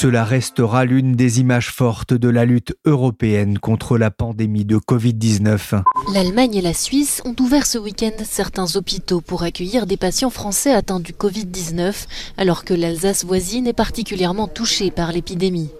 Cela restera l'une des images fortes de la lutte européenne contre la pandémie de Covid-19. L'Allemagne et la Suisse ont ouvert ce week-end certains hôpitaux pour accueillir des patients français atteints du Covid-19, alors que l'Alsace voisine est particulièrement touchée par l'épidémie.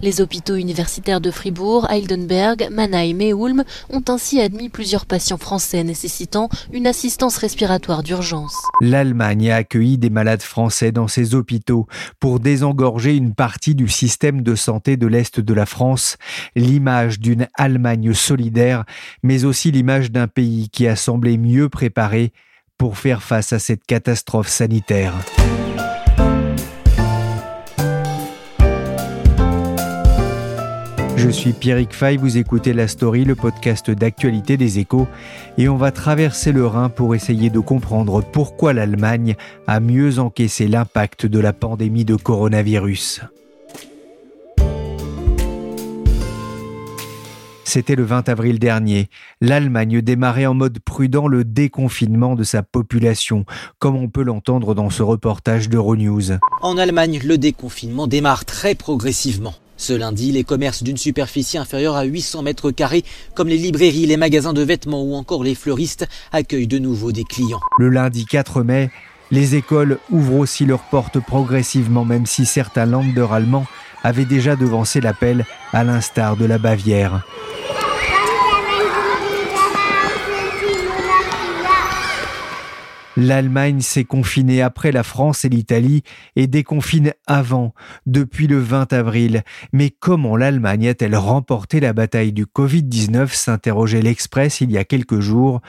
Les hôpitaux universitaires de Fribourg, Heidelberg, Mannheim et Ulm ont ainsi admis plusieurs patients français nécessitant une assistance respiratoire d'urgence. L'Allemagne a accueilli des malades français dans ses hôpitaux pour désengorger une partie du système de santé de l'Est de la France, l'image d'une Allemagne solidaire, mais aussi l'image d'un pays qui a semblé mieux préparé pour faire face à cette catastrophe sanitaire. Je suis Pierrick Fay, vous écoutez La Story, le podcast d'actualité des échos, et on va traverser le Rhin pour essayer de comprendre pourquoi l'Allemagne a mieux encaissé l'impact de la pandémie de coronavirus. C'était le 20 avril dernier. L'Allemagne démarrait en mode prudent le déconfinement de sa population, comme on peut l'entendre dans ce reportage d'Euronews. En Allemagne, le déconfinement démarre très progressivement. Ce lundi, les commerces d'une superficie inférieure à 800 mètres carrés, comme les librairies, les magasins de vêtements ou encore les fleuristes, accueillent de nouveau des clients. Le lundi 4 mai, les écoles ouvrent aussi leurs portes progressivement, même si certains Länder allemands avaient déjà devancé l'appel, à l'instar de la Bavière. L'Allemagne s'est confinée après la France et l'Italie et déconfine avant, depuis le 20 avril. Mais comment l'Allemagne a-t-elle remporté la bataille du Covid-19 s'interrogeait l'Express il y a quelques jours.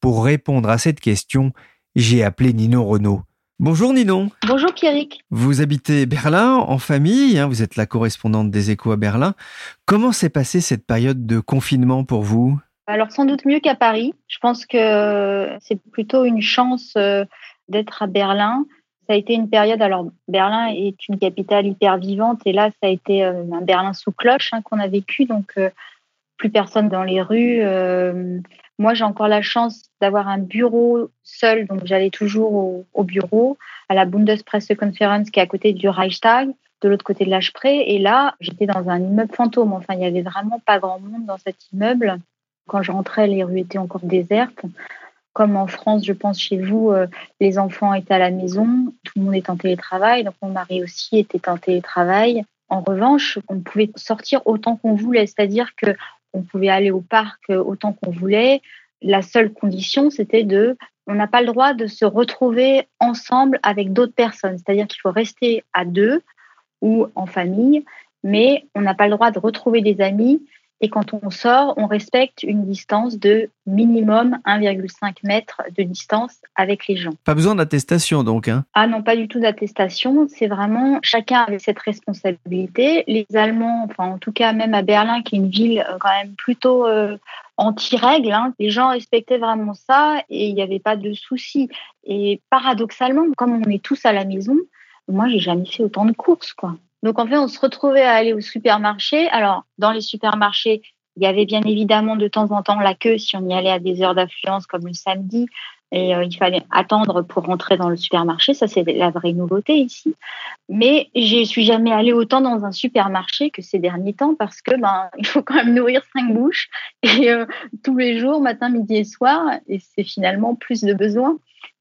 Pour répondre à cette question, j'ai appelé Ninon Renault. Bonjour Ninon. Bonjour Pierrick. Vous habitez Berlin en famille, hein, vous êtes la correspondante des échos à Berlin. Comment s'est passée cette période de confinement pour vous? Alors sans doute mieux qu'à Paris. Je pense que c'est plutôt une chance euh, d'être à Berlin. Ça a été une période, alors Berlin est une capitale hyper vivante et là ça a été euh, un Berlin sous cloche hein, qu'on a vécu, donc euh, plus personne dans les rues. moi j'ai encore la chance d'avoir un bureau seul, donc j'allais toujours au, bureau, à la Bundespressekonferenz qui est à côté du Reichstag de l'autre côté de près. Et là, j'étais dans un immeuble fantôme. Enfin, il y avait vraiment pas grand monde dans cet immeuble. Quand je rentrais, les rues étaient encore désertes. Comme en France, je pense chez vous, euh, les enfants étaient à la maison, tout le monde est en télétravail, donc mon mari aussi était en télétravail. En revanche, on pouvait sortir autant qu'on voulait, c'est-à-dire que on pouvait aller au parc autant qu'on voulait. La seule condition, c'était de, on n'a pas le droit de se retrouver ensemble avec d'autres personnes, c'est-à-dire qu'il faut rester à deux ou en famille, mais on n'a pas le droit de retrouver des amis et quand on sort, on respecte une distance de minimum 1,5 mètre de distance avec les gens. Pas besoin d'attestation donc hein Ah non, pas du tout d'attestation. C'est vraiment chacun avait cette responsabilité. Les Allemands, enfin en tout cas même à Berlin, qui est une ville euh, quand même plutôt euh, anti-règles, hein, les gens respectaient vraiment ça et il n'y avait pas de soucis. Et paradoxalement, comme on est tous à la maison, moi j'ai jamais fait autant de courses quoi. Donc en fait, on se retrouvait à aller au supermarché. Alors dans les supermarchés, il y avait bien évidemment de temps en temps la queue si on y allait à des heures d'affluence comme le samedi. Et euh, il fallait attendre pour rentrer dans le supermarché. Ça, c'est la vraie nouveauté ici. Mais je suis jamais allée autant dans un supermarché que ces derniers temps parce que ben il faut quand même nourrir cinq bouches et euh, tous les jours, matin, midi et soir. Et c'est finalement plus de besoins.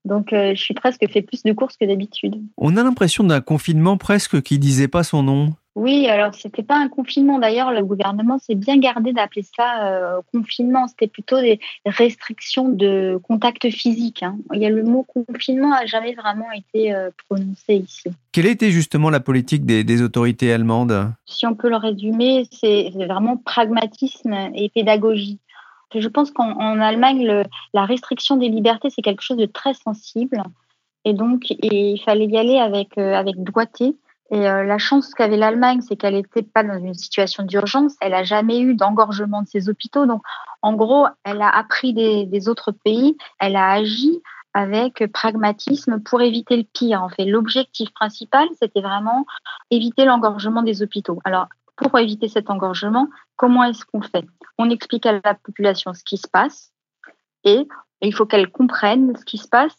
Donc, euh, je suis presque fait plus de courses que d'habitude. On a l'impression d'un confinement presque qui disait pas son nom. Oui, alors c'était pas un confinement. D'ailleurs, le gouvernement s'est bien gardé d'appeler ça euh, confinement. C'était plutôt des restrictions de contact physique. Hein. Il y a le mot confinement a jamais vraiment été euh, prononcé ici. Quelle était justement la politique des, des autorités allemandes? Si on peut le résumer, c'est vraiment pragmatisme et pédagogie. Je pense qu'en Allemagne, la restriction des libertés, c'est quelque chose de très sensible. Et donc, il fallait y aller avec, euh, doigté. Et euh, la chance qu'avait l'Allemagne, c'est qu'elle n'était pas dans une situation d'urgence. Elle n'a jamais eu d'engorgement de ses hôpitaux. Donc, en gros, elle a appris des, des autres pays. Elle a agi avec pragmatisme pour éviter le pire. En fait, l'objectif principal, c'était vraiment éviter l'engorgement des hôpitaux. Alors, pour éviter cet engorgement, comment est-ce qu'on fait? On explique à la population ce qui se passe et il faut qu'elle comprenne ce qui se passe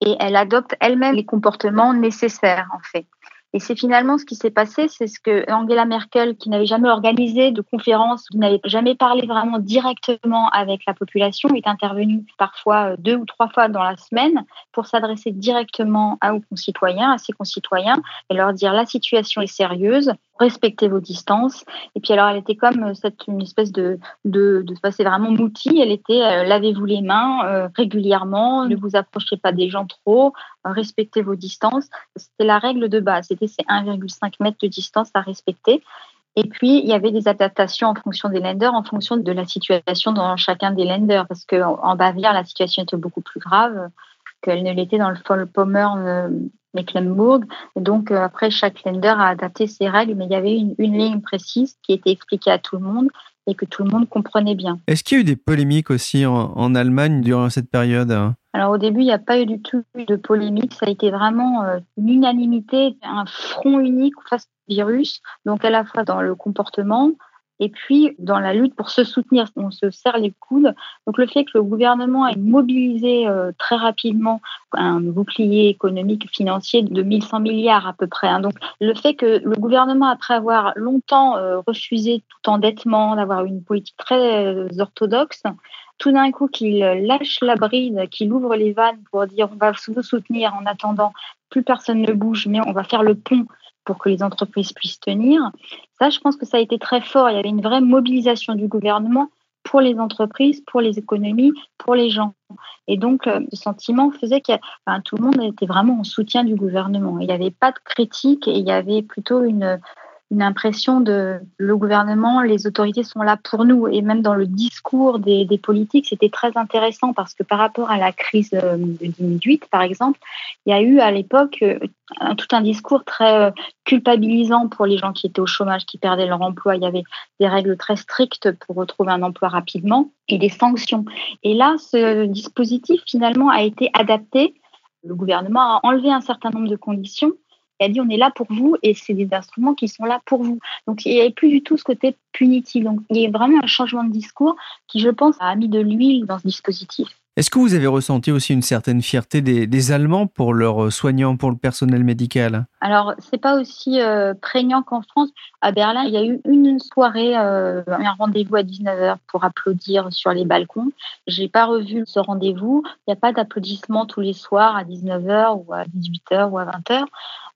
et elle adopte elle-même les comportements nécessaires en fait. Et c'est finalement ce qui s'est passé, c'est ce que Angela Merkel, qui n'avait jamais organisé de conférence, qui n'avait jamais parlé vraiment directement avec la population, est intervenue parfois euh, deux ou trois fois dans la semaine pour s'adresser directement à aux concitoyens, à ses concitoyens, et leur dire la situation est sérieuse, respectez vos distances. Et puis alors, elle était comme euh, cette une espèce de de, de c'est vraiment mouti. Elle était euh, lavez-vous les mains euh, régulièrement, ne vous approchez pas des gens trop, respectez vos distances. C'était la règle de base. C'était ces 1,5 mètres de distance à respecter. Et puis, il y avait des adaptations en fonction des lenders, en fonction de la situation dans chacun des lenders, parce qu'en Bavière, la situation était beaucoup plus grave qu'elle ne l'était dans le Vollpommern Mecklenburg. donc, euh, après, chaque lender a adapté ses règles, mais il y avait une, ligne précise qui était expliquée à tout le monde et que tout le monde comprenait bien. Est-ce qu'il y a eu des polémiques aussi en, Allemagne durant cette période Alors au début, il n'y a pas eu du tout de polémique. Ça a été vraiment euh, une unanimité, un front unique face au virus, donc à la fois dans le comportement, et puis, dans la lutte pour se soutenir, on se serre les coudes. Donc, le fait que le gouvernement ait mobilisé euh, très rapidement un bouclier économique financier de 1100 milliards à peu près. Hein. Donc, le fait que le gouvernement, après avoir longtemps euh, refusé tout endettement, d'avoir une politique très euh, orthodoxe, tout d'un coup qu'il lâche la bride, qu'il ouvre les vannes pour dire on va vous soutenir en attendant, plus personne ne bouge, mais on va faire le pont pour que les entreprises puissent tenir. Ça, je pense que ça a été très fort. Il y avait une vraie mobilisation du gouvernement pour les entreprises, pour les économies, pour les gens. Et donc, euh, le sentiment faisait que tout le monde était vraiment en soutien du gouvernement. Il n'y avait pas de critique et il y avait plutôt une, une impression de le gouvernement, les autorités sont là pour nous. Et même dans le discours des, des politiques, c'était très intéressant parce que par rapport à la crise euh, de 2008, par exemple, il y a eu à l'époque euh, tout un discours très euh, culpabilisant pour les gens qui étaient au chômage, qui perdaient leur emploi. Il y avait des règles très strictes pour retrouver un emploi rapidement et des sanctions. Et là, ce dispositif finalement a été adapté. Le gouvernement a enlevé un certain nombre de conditions et a dit on est là pour vous et c'est des instruments qui sont là pour vous. Donc il n'y avait plus du tout ce côté punitif. Donc il y a vraiment un changement de discours qui, je pense, a mis de l'huile dans ce dispositif. Est-ce que vous avez ressenti aussi une certaine fierté des, Allemands pour leurs soignants, pour le personnel médical? Alors, c'est pas aussi euh, prégnant qu'en France. À Berlin, il y a eu une soirée, euh, un rendez-vous à 19h pour applaudir sur les balcons. J'ai pas revu ce rendez-vous. Il n'y a pas d'applaudissements tous les soirs à 19h ou à 18h ou à 20h.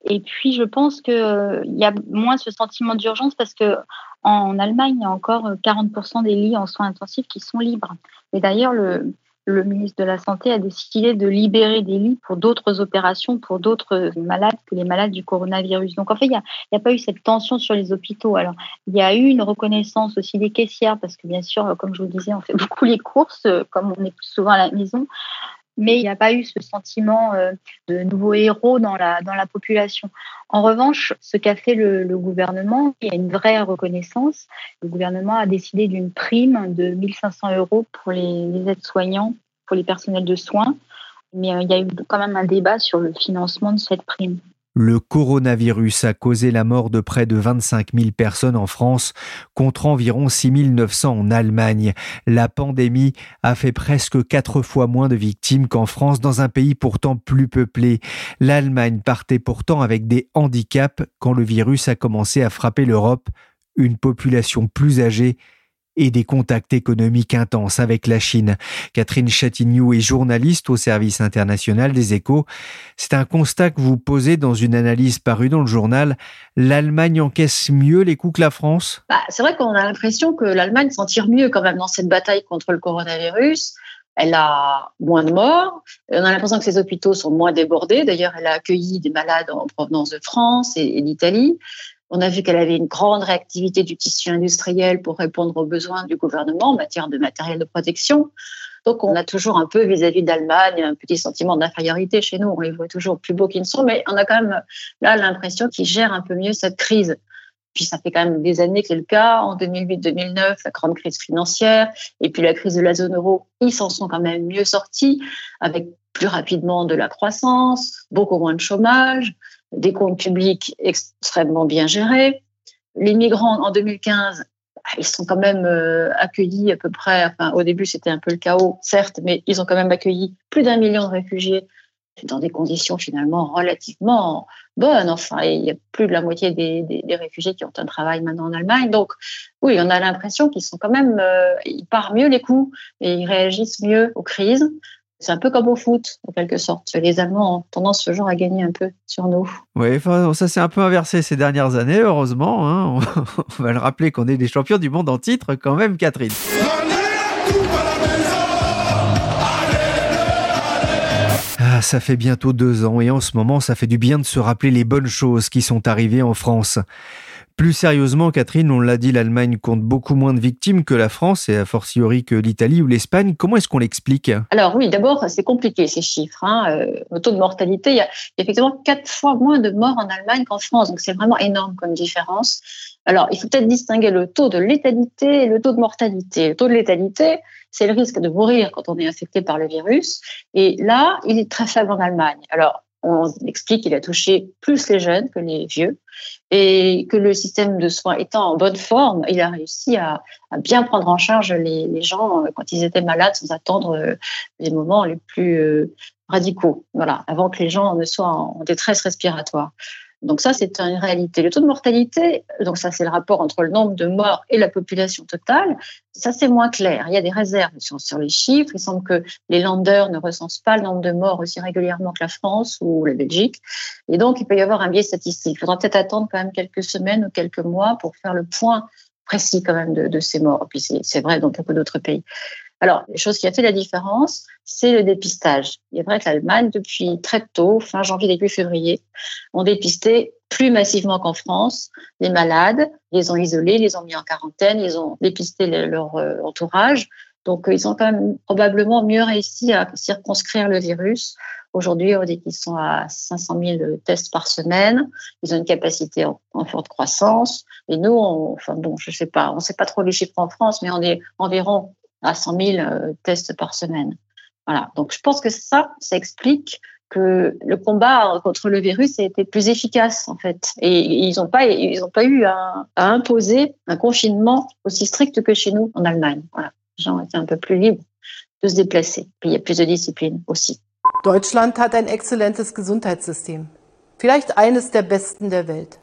Et puis, je pense qu'il euh, y a moins ce sentiment d'urgence parce que en Allemagne, il y a encore 40% des lits en soins intensifs qui sont libres. Et d'ailleurs, le, ministre de la Santé a décidé de libérer des lits pour d'autres opérations, pour d'autres malades que les malades du coronavirus. Donc en fait, il n'y a, pas eu cette tension sur les hôpitaux. Alors, il y a eu une reconnaissance aussi des caissières, parce que bien sûr, comme je vous le disais, on fait beaucoup les courses, comme on est plus souvent à la maison mais il n'y a pas eu ce sentiment euh, de nouveaux héros dans la, dans la population. En revanche, ce qu'a fait le, gouvernement, il y a une vraie reconnaissance. Le gouvernement a décidé d'une prime de 1500 euros pour les, aides-soignants, pour les personnels de soins, mais euh, il y a eu quand même un débat sur le financement de cette prime. Le coronavirus a causé la mort de près de 25 000 personnes en France, contre environ 6 900 en Allemagne. La pandémie a fait presque quatre fois moins de victimes qu'en France, dans un pays pourtant plus peuplé. L'Allemagne partait pourtant avec des handicaps quand le virus a commencé à frapper l'Europe, une population plus âgée et des contacts économiques intenses avec la Chine. Catherine Chatignou est journaliste au service international des échos. C'est un constat que vous posez dans une analyse parue dans le journal. L'Allemagne encaisse mieux les coups que la France? Bah, C'est vrai qu'on a l'impression que l'Allemagne s'en tire mieux quand même dans cette bataille contre le coronavirus. Elle a moins de morts. On a l'impression que ses hôpitaux sont moins débordés. D'ailleurs, elle a accueilli des malades en provenance de France et d'Italie. On a vu qu'elle avait une grande réactivité du tissu industriel pour répondre aux besoins du gouvernement en matière de matériel de protection. Donc, on a toujours un peu vis-à-vis d'Allemagne un petit sentiment d'infériorité chez nous. On les voit toujours plus beaux qu'ils ne sont, mais on a quand même là l'impression qu'ils gèrent un peu mieux cette crise. Puis ça fait quand même des années que c'est le cas. En 2008-2009, la grande crise financière et puis la crise de la zone euro, ils s'en sont quand même mieux sortis avec plus rapidement de la croissance, beaucoup moins de chômage, des comptes publics extrêmement bien gérés. Les migrants en 2015, bah, ils sont quand même euh, accueillis à peu près, enfin, au début c'était un peu le chaos, certes, mais ils ont quand même accueilli plus d'un million de réfugiés dans des conditions finalement relativement bonnes. Enfin, il y a plus de la moitié des, des, réfugiés qui ont un travail maintenant en Allemagne. Donc, oui, on a l'impression qu'ils sont quand même, euh, ils partent mieux les coups et ils réagissent mieux aux crises. C'est un peu comme au foot, en quelque sorte. Les Allemands ont tendance ce genre à gagner un peu sur nous. Oui, enfin, ça s'est un peu inversé ces dernières années, heureusement. Hein. On va le rappeler qu'on est des champions du monde en titre quand même, Catherine. Ah, ça fait bientôt deux ans et en ce moment, ça fait du bien de se rappeler les bonnes choses qui sont arrivées en France. Plus sérieusement, Catherine, on l'a dit, l'Allemagne compte beaucoup moins de victimes que la France et a fortiori que l'Italie ou l'Espagne. Comment est-ce qu'on l'explique? Alors oui, d'abord, c'est compliqué ces chiffres. Hein. Euh, le taux de mortalité, il y, a, effectivement quatre fois moins de morts en Allemagne qu'en France, donc c'est vraiment énorme comme différence. Alors, il faut peut-être distinguer le taux de létalité et le taux de mortalité. Le taux de létalité, c'est le risque de mourir quand on est infecté par le virus. Et là, il est très faible en Allemagne. Alors, on explique qu'il a touché plus les jeunes que les vieux et que le système de soins étant en bonne forme, il a réussi à, bien prendre en charge les, gens euh, quand ils étaient malades sans attendre euh, les moments les plus euh, radicaux, voilà, avant que les gens ne soient en détresse respiratoire. Donc ça, c'est une réalité. Le taux de mortalité, donc ça, c'est le rapport entre le nombre de morts et la population totale. Ça, c'est moins clair. Il y a des réserves sur, les chiffres. Il semble que les landers ne recensent pas le nombre de morts aussi régulièrement que la France ou la Belgique. Et donc, il peut y avoir un biais statistique. Il faudra peut-être attendre quand même quelques semaines ou quelques mois pour faire le point précis quand même de, ces morts. Et puis c'est vrai dans beaucoup d'autres pays. Alors, la chose qui a fait la différence, c'est le dépistage. Il est vrai que l'Allemagne, depuis très tôt, fin janvier, début février, ont dépisté plus massivement qu'en France les malades, les ont isolés, les ont mis en quarantaine, ils ont dépisté leur euh, entourage. Donc, ils ont quand même probablement mieux réussi à circonscrire le virus. Aujourd'hui, on dit qu'ils sont à 500 000 tests par semaine. Ils ont une capacité en, forte croissance. Et nous, enfin bon, je sais pas, on sait pas trop les chiffres en France, mais on est environ à 100 000 euh, tests par semaine. Voilà. Donc, je pense que ça, ça explique que le combat contre le virus a été plus efficace en fait. Et ils n'ont pas, ils n'ont pas eu à, imposer un confinement aussi strict que chez nous en Allemagne. Voilà. Les gens étaient un peu plus libres de se déplacer. Puis il y a plus de discipline aussi. Deutschland hat ein exzellentes Gesundheitssystem. Vielleicht eines der besten der Welt.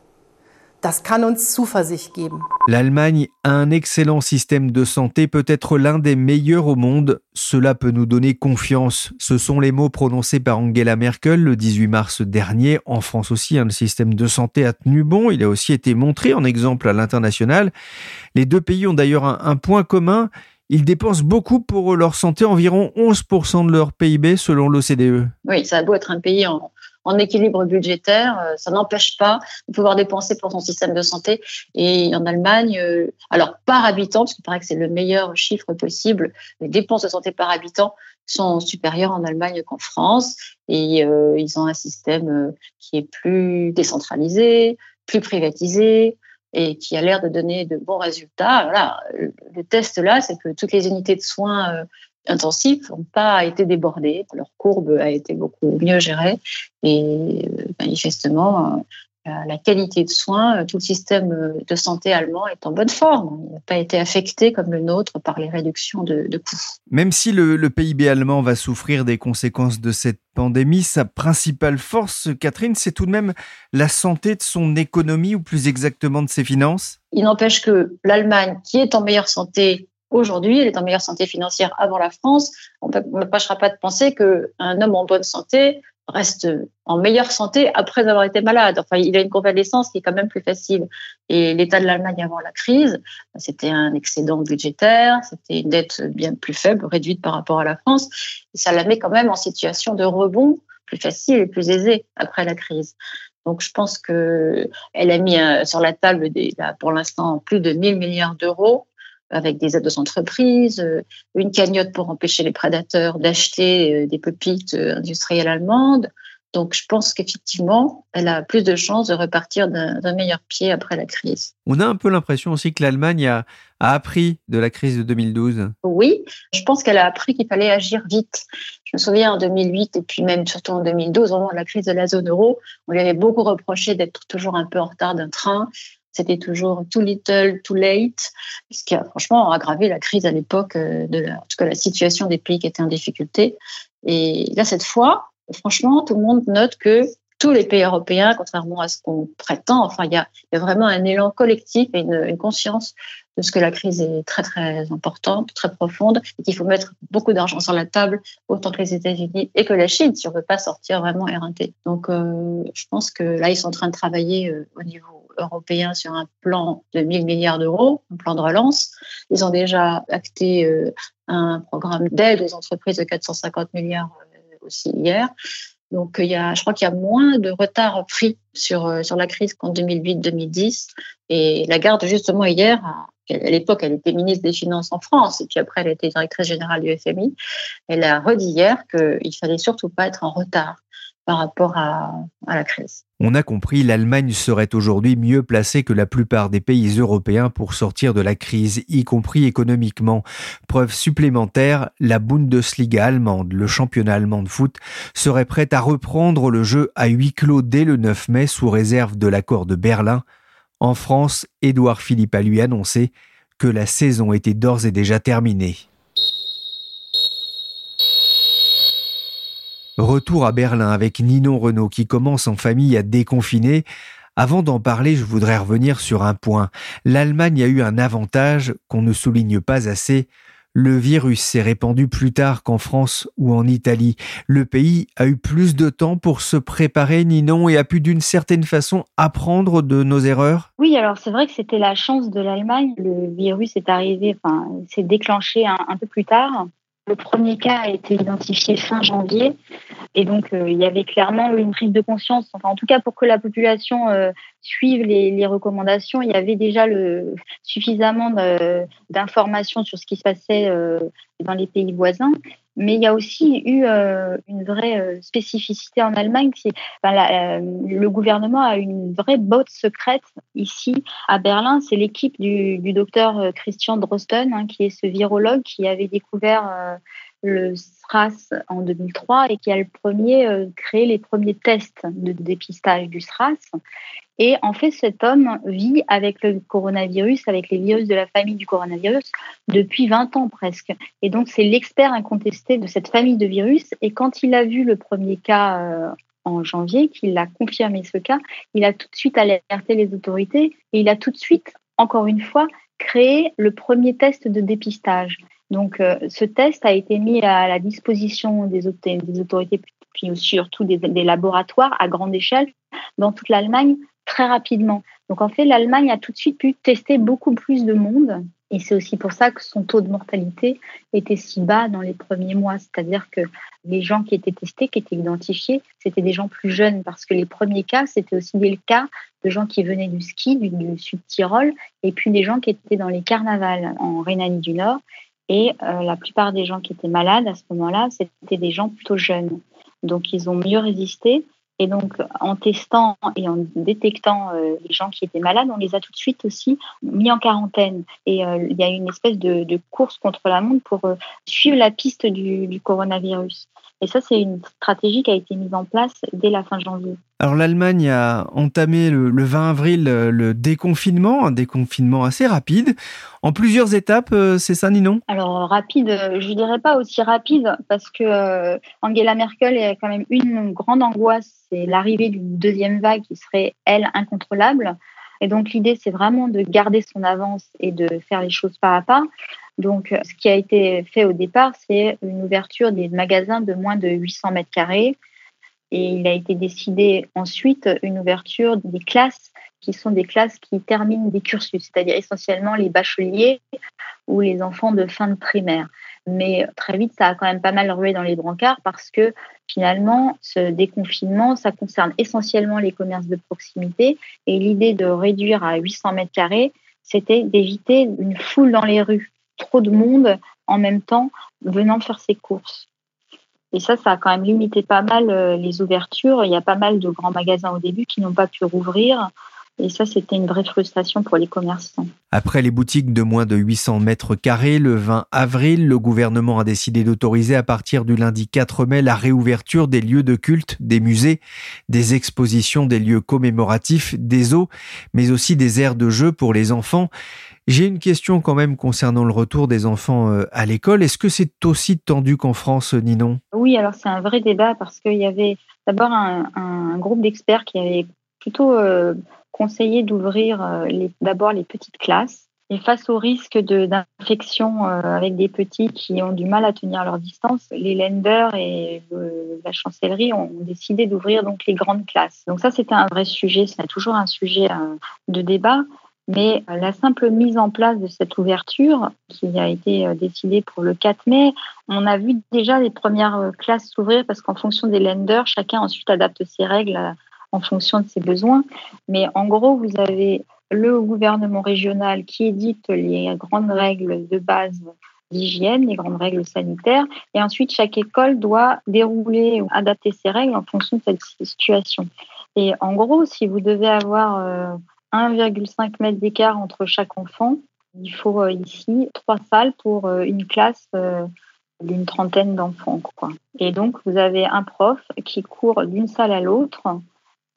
Das kann uns Zuversicht geben. L'Allemagne a un excellent système de santé, peut-être l'un des meilleurs au monde. Cela peut nous donner confiance. Ce sont les mots prononcés par Angela Merkel le 18 mars dernier. En France aussi, hein, le système de santé a tenu bon. Il a aussi été montré en exemple à l'international. Les deux pays ont d'ailleurs un, un point commun. Ils dépensent beaucoup pour leur santé, environ 11% de leur PIB selon l'OCDE. Oui, ça a beau être un pays en, équilibre budgétaire. Euh, ça n'empêche pas de pouvoir dépenser pour son système de santé. Et en Allemagne, euh, alors par habitant, parce qu'il paraît que c'est le meilleur chiffre possible, les dépenses de santé par habitant sont supérieures en Allemagne qu'en France. Et euh, ils ont un système qui est plus décentralisé, plus privatisé, et qui a l'air de donner de bons résultats. Voilà, le test là, c'est que toutes les unités de soins intensifs n'ont pas été débordés. Leur courbe a été beaucoup mieux gérée et euh, manifestement, euh, la qualité de soins, euh, tout le système de santé allemand est en bonne forme. Il n'a pas été affecté comme le nôtre par les réductions de, coûts. Même si le, le, PIB allemand va souffrir des conséquences de cette pandémie, sa principale force, Catherine, c'est tout de même la santé de son économie ou plus exactement de ses finances? Il n'empêche que l'Allemagne, qui est en meilleure santé Aujourd'hui, elle est en meilleure santé financière avant la France. On ne m'empêchera pas de penser qu'un homme en bonne santé reste en meilleure santé après avoir été malade. Enfin, il a une convalescence qui est quand même plus facile. Et l'état de l'Allemagne avant la crise, c'était un excédent budgétaire, c'était une dette bien plus faible, réduite par rapport à la France. Et ça la met quand même en situation de rebond plus facile et plus aisé après la crise. Donc je pense que elle a mis sur la table pour l'instant plus de 1000 milliards d'euros avec des aides aux entreprises, une cagnotte pour empêcher les prédateurs d'acheter des pépites industrielles allemandes, donc, je pense qu'effectivement, elle a plus de chances de repartir d'un meilleur pied après la crise. On a un peu l'impression aussi que l'Allemagne a, appris de la crise de 2012. Oui, je pense qu'elle a appris qu'il fallait agir vite. Je me souviens en 2008 et puis même surtout en 2012, au moment de la crise de la zone euro, on lui avait beaucoup reproché d'être toujours un peu en retard d'un train. C'était toujours too little, too late, ce qui a franchement aggravé la crise à l'époque, euh, en tout cas la situation des pays qui étaient en difficulté. Et là, cette fois, franchement, tout le monde note que tous les pays européens, contrairement à ce qu'on prétend, enfin, il y a, vraiment un élan collectif et une, conscience de ce que la crise est très, très importante, très profonde, et qu'il faut mettre beaucoup d'argent sur la table, autant que les États-Unis et que la Chine, si on ne veut pas sortir vraiment éreinté. Donc, euh, je pense que là, ils sont en train de travailler euh, au niveau européen sur un plan de 1000 milliards d'euros, un plan de relance. Ils ont déjà acté euh, un programme d'aide aux entreprises de 450 milliards aussi hier. Donc, il y a, je crois qu'il y a moins de retard pris sur, euh, sur la crise qu'en 2008-2010. Et la garde, justement, hier, à l'époque, elle était ministre des Finances en France, et puis après, elle était directrice générale du FMI. Elle a redit hier qu'il fallait surtout pas être en retard par rapport à, la crise. On a compris, l'Allemagne serait aujourd'hui mieux placée que la plupart des pays européens pour sortir de la crise, y compris économiquement. Preuve supplémentaire, la Bundesliga allemande, le championnat allemand de foot, serait prête à reprendre le jeu à huis clos dès le 9 mai sous réserve de l'accord de Berlin. En France, Édouard Philippe a lui annoncé que la saison était d'ores et déjà terminée. Retour à Berlin avec Ninon Renault qui commence en famille à déconfiner. Avant d'en parler, je voudrais revenir sur un point. L'Allemagne a eu un avantage qu'on ne souligne pas assez. Le virus s'est répandu plus tard qu'en France ou en Italie. Le pays a eu plus de temps pour se préparer, Ninon, et a pu d'une certaine façon apprendre de nos erreurs Oui, alors c'est vrai que c'était la chance de l'Allemagne. Le virus est arrivé, enfin, s'est déclenché un peu plus tard. Le premier cas a été identifié fin janvier. Et donc euh, il y avait clairement une prise de conscience, en tout cas pour que la population euh, suive les, recommandations, il y avait déjà le, suffisamment d'informations sur ce qui se passait euh, dans les pays voisins. Mais il y a aussi eu une vraie spécificité en Allemagne. le gouvernement a une vraie botte secrète ici à Berlin. C'est l'équipe du, docteur Christian Drosten, hein, qui est ce virologue qui avait découvert le SRAS en 2003 et qui a le premier euh, créé les premiers tests de dépistage du SRAS. Et en fait, cet homme vit avec le coronavirus, avec les virus de la famille du coronavirus, depuis 20 ans presque. Et donc, c'est l'expert incontesté de cette famille de virus. Et quand il a vu le premier cas euh, en janvier, qu'il a confirmé ce cas, il a tout de suite alerté les autorités et il a tout de suite, encore une fois, créé le premier test de dépistage. Donc, euh, ce test a été mis à la disposition des, autorités, puis surtout des, laboratoires à grande échelle dans toute l'Allemagne très rapidement. Donc, en fait, l'Allemagne a tout de suite pu tester beaucoup plus de monde. Et c'est aussi pour ça que son taux de mortalité était si bas dans les premiers mois. C'est-à-dire que les gens qui étaient testés, qui étaient identifiés, c'était des gens plus jeunes parce que les premiers cas, c'était aussi des cas de gens qui venaient du ski, du, du Sud-Tyrol, et puis des gens qui étaient dans les carnavals en Rhénanie du Nord et euh, la plupart des gens qui étaient malades à ce moment-là, c'était des gens plutôt jeunes. Donc, ils ont mieux résisté. Et donc, en testant et en détectant euh, les gens qui étaient malades, on les a tout de suite aussi mis en quarantaine. Et euh, il y a une espèce de, course contre la montre pour suivre la piste du coronavirus. Et ça, c'est une stratégie qui a été mise en place dès la fin janvier. Alors l'Allemagne a entamé le, 20 avril euh, le déconfinement, un déconfinement assez rapide, en plusieurs étapes, euh, c'est ça Ninon? Alors rapide, je ne dirais pas aussi rapide, parce que euh, Angela Merkel a quand même une grande angoisse, c'est l'arrivée d'une deuxième vague qui serait, elle, incontrôlable. Et donc l'idée, c'est vraiment de garder son avance et de faire les choses pas à pas. Donc, ce qui a été fait au départ, c'est une ouverture des magasins de moins de 800 mètres carrés. Et il a été décidé ensuite une ouverture des classes qui sont des classes qui terminent des cursus, c'est-à-dire essentiellement les bacheliers ou les enfants de fin de primaire. Mais très vite, ça a quand même pas mal roulé dans les brancards parce que finalement, ce déconfinement, ça concerne essentiellement les commerces de proximité. Et l'idée de réduire à 800 mètres carrés, c'était d'éviter une foule dans les rues, trop de monde en même temps venant faire ses courses. Et ça, ça a quand même limité pas mal euh, les ouvertures. Il y a pas mal de grands magasins au début qui n'ont pas pu rouvrir et ça, c'était une vraie frustration pour les commerçants. Après les boutiques de moins de 800 mètres carrés, le 20 avril, le gouvernement a décidé d'autoriser à partir du lundi 4 mai la réouverture des lieux de culte, des musées, des expositions, des lieux commémoratifs, des eaux, mais aussi des aires de jeu pour les enfants. J'ai une question quand même concernant le retour des enfants euh, à l'école. Est-ce que c'est aussi tendu qu'en France, Ninon? Oui, alors c'est un vrai débat parce qu'il y avait d'abord un, un, groupe d'experts qui avait plutôt euh, conseillé d'ouvrir euh, d'abord les petites classes. Et face au risque d'infection euh, avec des petits qui ont du mal à tenir leur distance, les lenders et la chancellerie ont décidé d'ouvrir donc les grandes classes. Donc ça, c'était un vrai sujet, c'est toujours un sujet euh, de débat. Mais la simple mise en place de cette ouverture, qui a été décidée pour le 4 mai, on a vu déjà les premières classes s'ouvrir parce qu'en fonction des lenders, chacun ensuite adapte ses règles en fonction de ses besoins. Mais en gros, vous avez le gouvernement régional qui édite les grandes règles de base d'hygiène, les grandes règles sanitaires, et ensuite chaque école doit dérouler ou adapter ses règles en fonction de cette situation. Et en gros, si vous devez avoir 1,5 euh, mètre d'écart entre chaque enfant, il faut euh, ici trois salles pour euh, une classe d'une trentaine d'enfants. Et donc, vous avez un prof qui court d'une salle à l'autre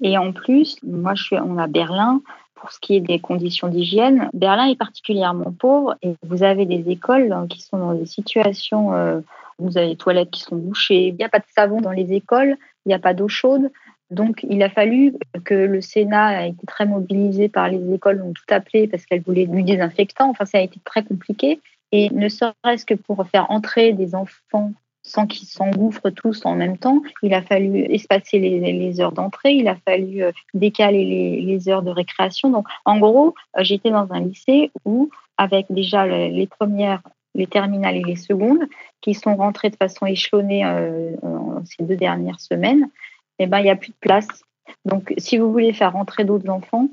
et en plus, moi, je suis, on a Berlin. Pour ce qui est des conditions d'hygiène, Berlin est particulièrement pauvre et vous avez des écoles qui sont dans des situations, euh, vous avez des toilettes qui sont bouchées, il n'y a pas de savon dans les écoles, il n'y a pas d'eau chaude. Donc, il a fallu que le Sénat ait été très mobilisé par les écoles, ont tout appelé parce qu'elles voulaient du désinfectant. Enfin, ça a été très compliqué. Et ne serait-ce que pour faire entrer des enfants sans qu'ils s'engouffrent tous en même temps. Il a fallu espacer les, heures d'entrée, il a fallu euh, décaler les, heures de récréation. Donc, en gros, euh, j'étais dans un lycée où, avec déjà les premières, les terminales et les secondes, qui sont rentrées de façon échelonnée euh, ces deux dernières semaines, eh ben, il n'y a plus de place. Donc, si vous voulez faire rentrer d'autres enfants,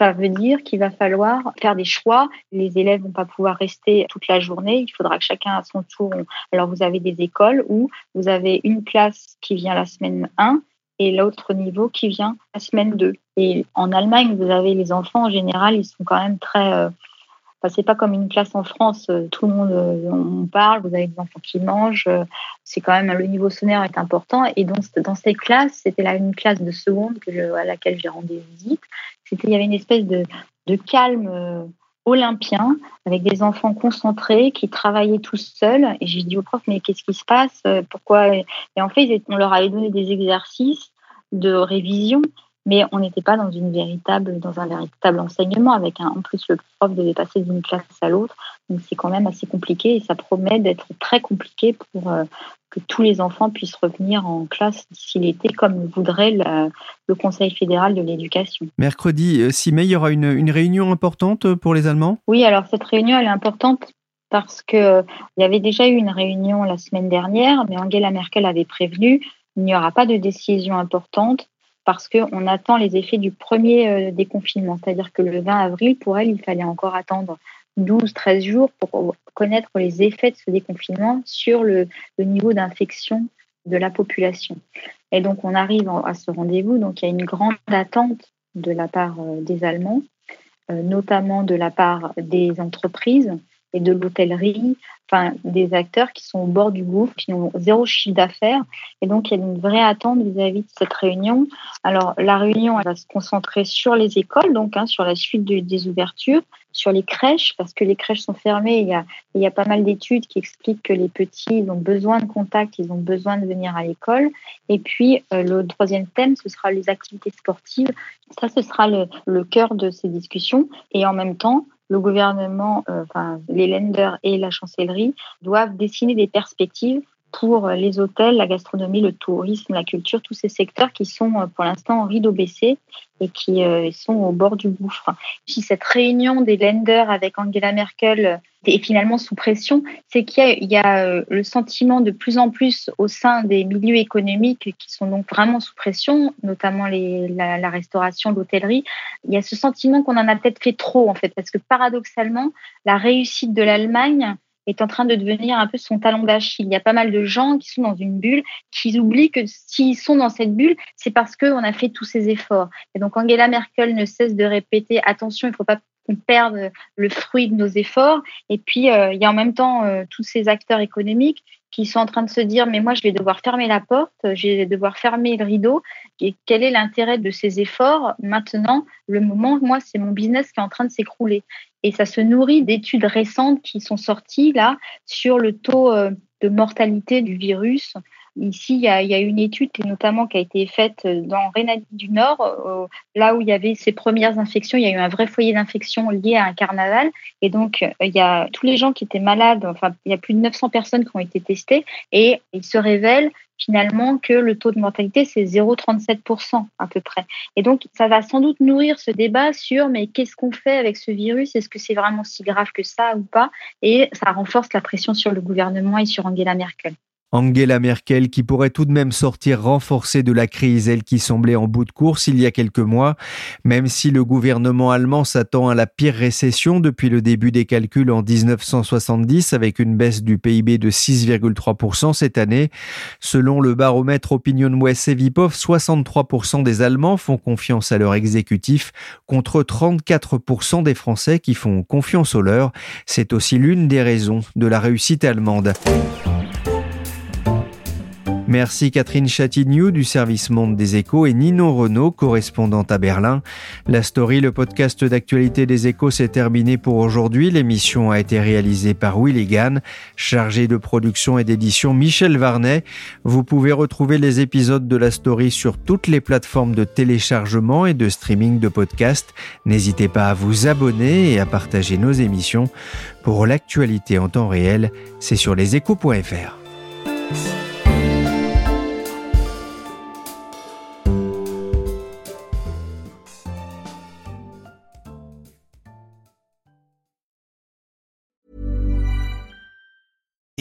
ça veut dire qu'il va falloir faire des choix. Les élèves vont pas pouvoir rester toute la journée. Il faudra que chacun à son tour. Alors, vous avez des écoles où vous avez une classe qui vient la semaine 1 et l'autre niveau qui vient la semaine 2. Et en Allemagne, vous avez les enfants, en général, ils sont quand même très euh, Enfin, c'est pas comme une classe en France, euh, tout le monde euh, on parle, vous avez des enfants qui mangent, c'est quand même le niveau sonore est important. Et donc dans ces classes, c'était une classe de seconde que à laquelle j'ai rendu visite. C'était il y avait une espèce de, de calme olympien avec des enfants concentrés qui travaillaient tous seuls. Et j'ai dit au prof mais qu'est-ce qui se passe? Pourquoi? Et en fait on leur avait donné des exercices de révision mais on n'était pas dans une véritable dans un véritable enseignement avec un, en plus le prof devait passer d'une classe à l'autre. Donc c'est quand même assez compliqué et ça promet d'être très compliqué pour euh, que tous les enfants puissent revenir en classe d'ici l'été comme voudrait le Conseil fédéral de l'éducation. Mercredi 6 euh, mai, il y aura une, une réunion importante pour les Allemands? Oui, alors cette réunion elle est importante parce que euh, il y avait déjà eu une réunion la semaine dernière, mais Angela Merkel avait prévenu il n'y aura pas de décision importante parce qu'on attend les effets du premier euh, déconfinement. C'est-à-dire que le 20 avril, pour elle, il fallait encore attendre 12-13 jours pour connaître les effets de ce déconfinement sur le, niveau d'infection de la population. Et donc, on arrive à ce rendez-vous. Donc, il y a une grande attente de la part euh, des Allemands, euh, notamment de la part des entreprises et de l'hôtellerie, enfin des acteurs qui sont au bord du gouffre, qui ont zéro chiffre d'affaires. Et donc, il y a une vraie attente vis-à-vis de cette réunion. Alors, la réunion, elle va se concentrer sur les écoles, donc hein, sur la suite des ouvertures, sur les crèches, parce que les crèches sont fermées. Il y a, il y a pas mal d'études qui expliquent que les petits ils ont besoin de contact, ils ont besoin de venir à l'école. Et puis, euh, le troisième thème, ce sera les activités sportives. Ça, ce sera le, le cœur de ces discussions. Et en même temps, le gouvernement, euh, enfin, les lenders et la chancellerie doivent dessiner des perspectives pour les hôtels, la gastronomie, le tourisme, la culture, tous ces secteurs qui sont pour l'instant en rideau baissé et qui sont au bord du gouffre. Si cette réunion des lenders avec Angela Merkel est finalement sous pression, c'est qu'il y, a, le sentiment de plus en plus au sein des milieux économiques qui sont donc vraiment sous pression, notamment la, la restauration, l'hôtellerie. Il y a ce sentiment qu'on en a peut-être fait trop en fait, parce que paradoxalement, la réussite de l'Allemagne est en train de devenir un peu son talon d'Achille. Il y a pas mal de gens qui sont dans une bulle, qui oublient que s'ils sont dans cette bulle, c'est parce qu'on a fait tous ces efforts. Et donc Angela Merkel ne cesse de répéter attention, il ne faut pas qu'on perde le fruit de nos efforts. Et puis, euh, il y a en même temps euh, tous ces acteurs économiques qui sont en train de se dire mais moi je vais devoir fermer la porte, je vais devoir fermer le rideau. Et quel est l'intérêt de ces efforts maintenant? Le moment, moi, c'est mon business qui est en train de s'écrouler. Et ça se nourrit d'études récentes qui sont sorties là sur le taux euh, de mortalité du virus Ici, il y, a, une étude, notamment qui a été faite dans Rhénanie du Nord, euh, là où il y avait ces premières infections. Il y a eu un vrai foyer d'infection lié à un carnaval. Et donc, euh, il y a tous les gens qui étaient malades, enfin, il y a plus de 900 personnes qui ont été testées, et il se révèle finalement que le taux de mortalité, c'est 0,37% à peu près. Et donc, ça va sans doute nourrir ce débat sur mais qu'est-ce qu'on fait avec ce virus? Est-ce que c'est vraiment si grave que ça ou pas? Et ça renforce la pression sur le gouvernement et sur Angela Merkel. Angela Merkel qui pourrait tout de même sortir renforcée de la crise, elle qui semblait en bout de course il y a quelques mois, même si le gouvernement allemand s'attend à la pire récession depuis le début des calculs en 1970 avec une baisse du PIB de 6,3% cette année. Selon le baromètre Opinion West Evipov, 63% des Allemands font confiance à leur exécutif contre 34% des Français qui font confiance au leur. C'est aussi l'une des raisons de la réussite allemande. Merci Catherine Chatignou du service Monde des Échos et Nino Renault, correspondante à Berlin. La story, le podcast d'actualité des Échos, s'est terminé pour aujourd'hui. L'émission a été réalisée par Willy Gann, chargé de production et d'édition Michel Varnet. Vous pouvez retrouver les épisodes de la story sur toutes les plateformes de téléchargement et de streaming de podcasts. N'hésitez pas à vous abonner et à partager nos émissions. Pour l'actualité en temps réel, c'est sur leséchos.fr.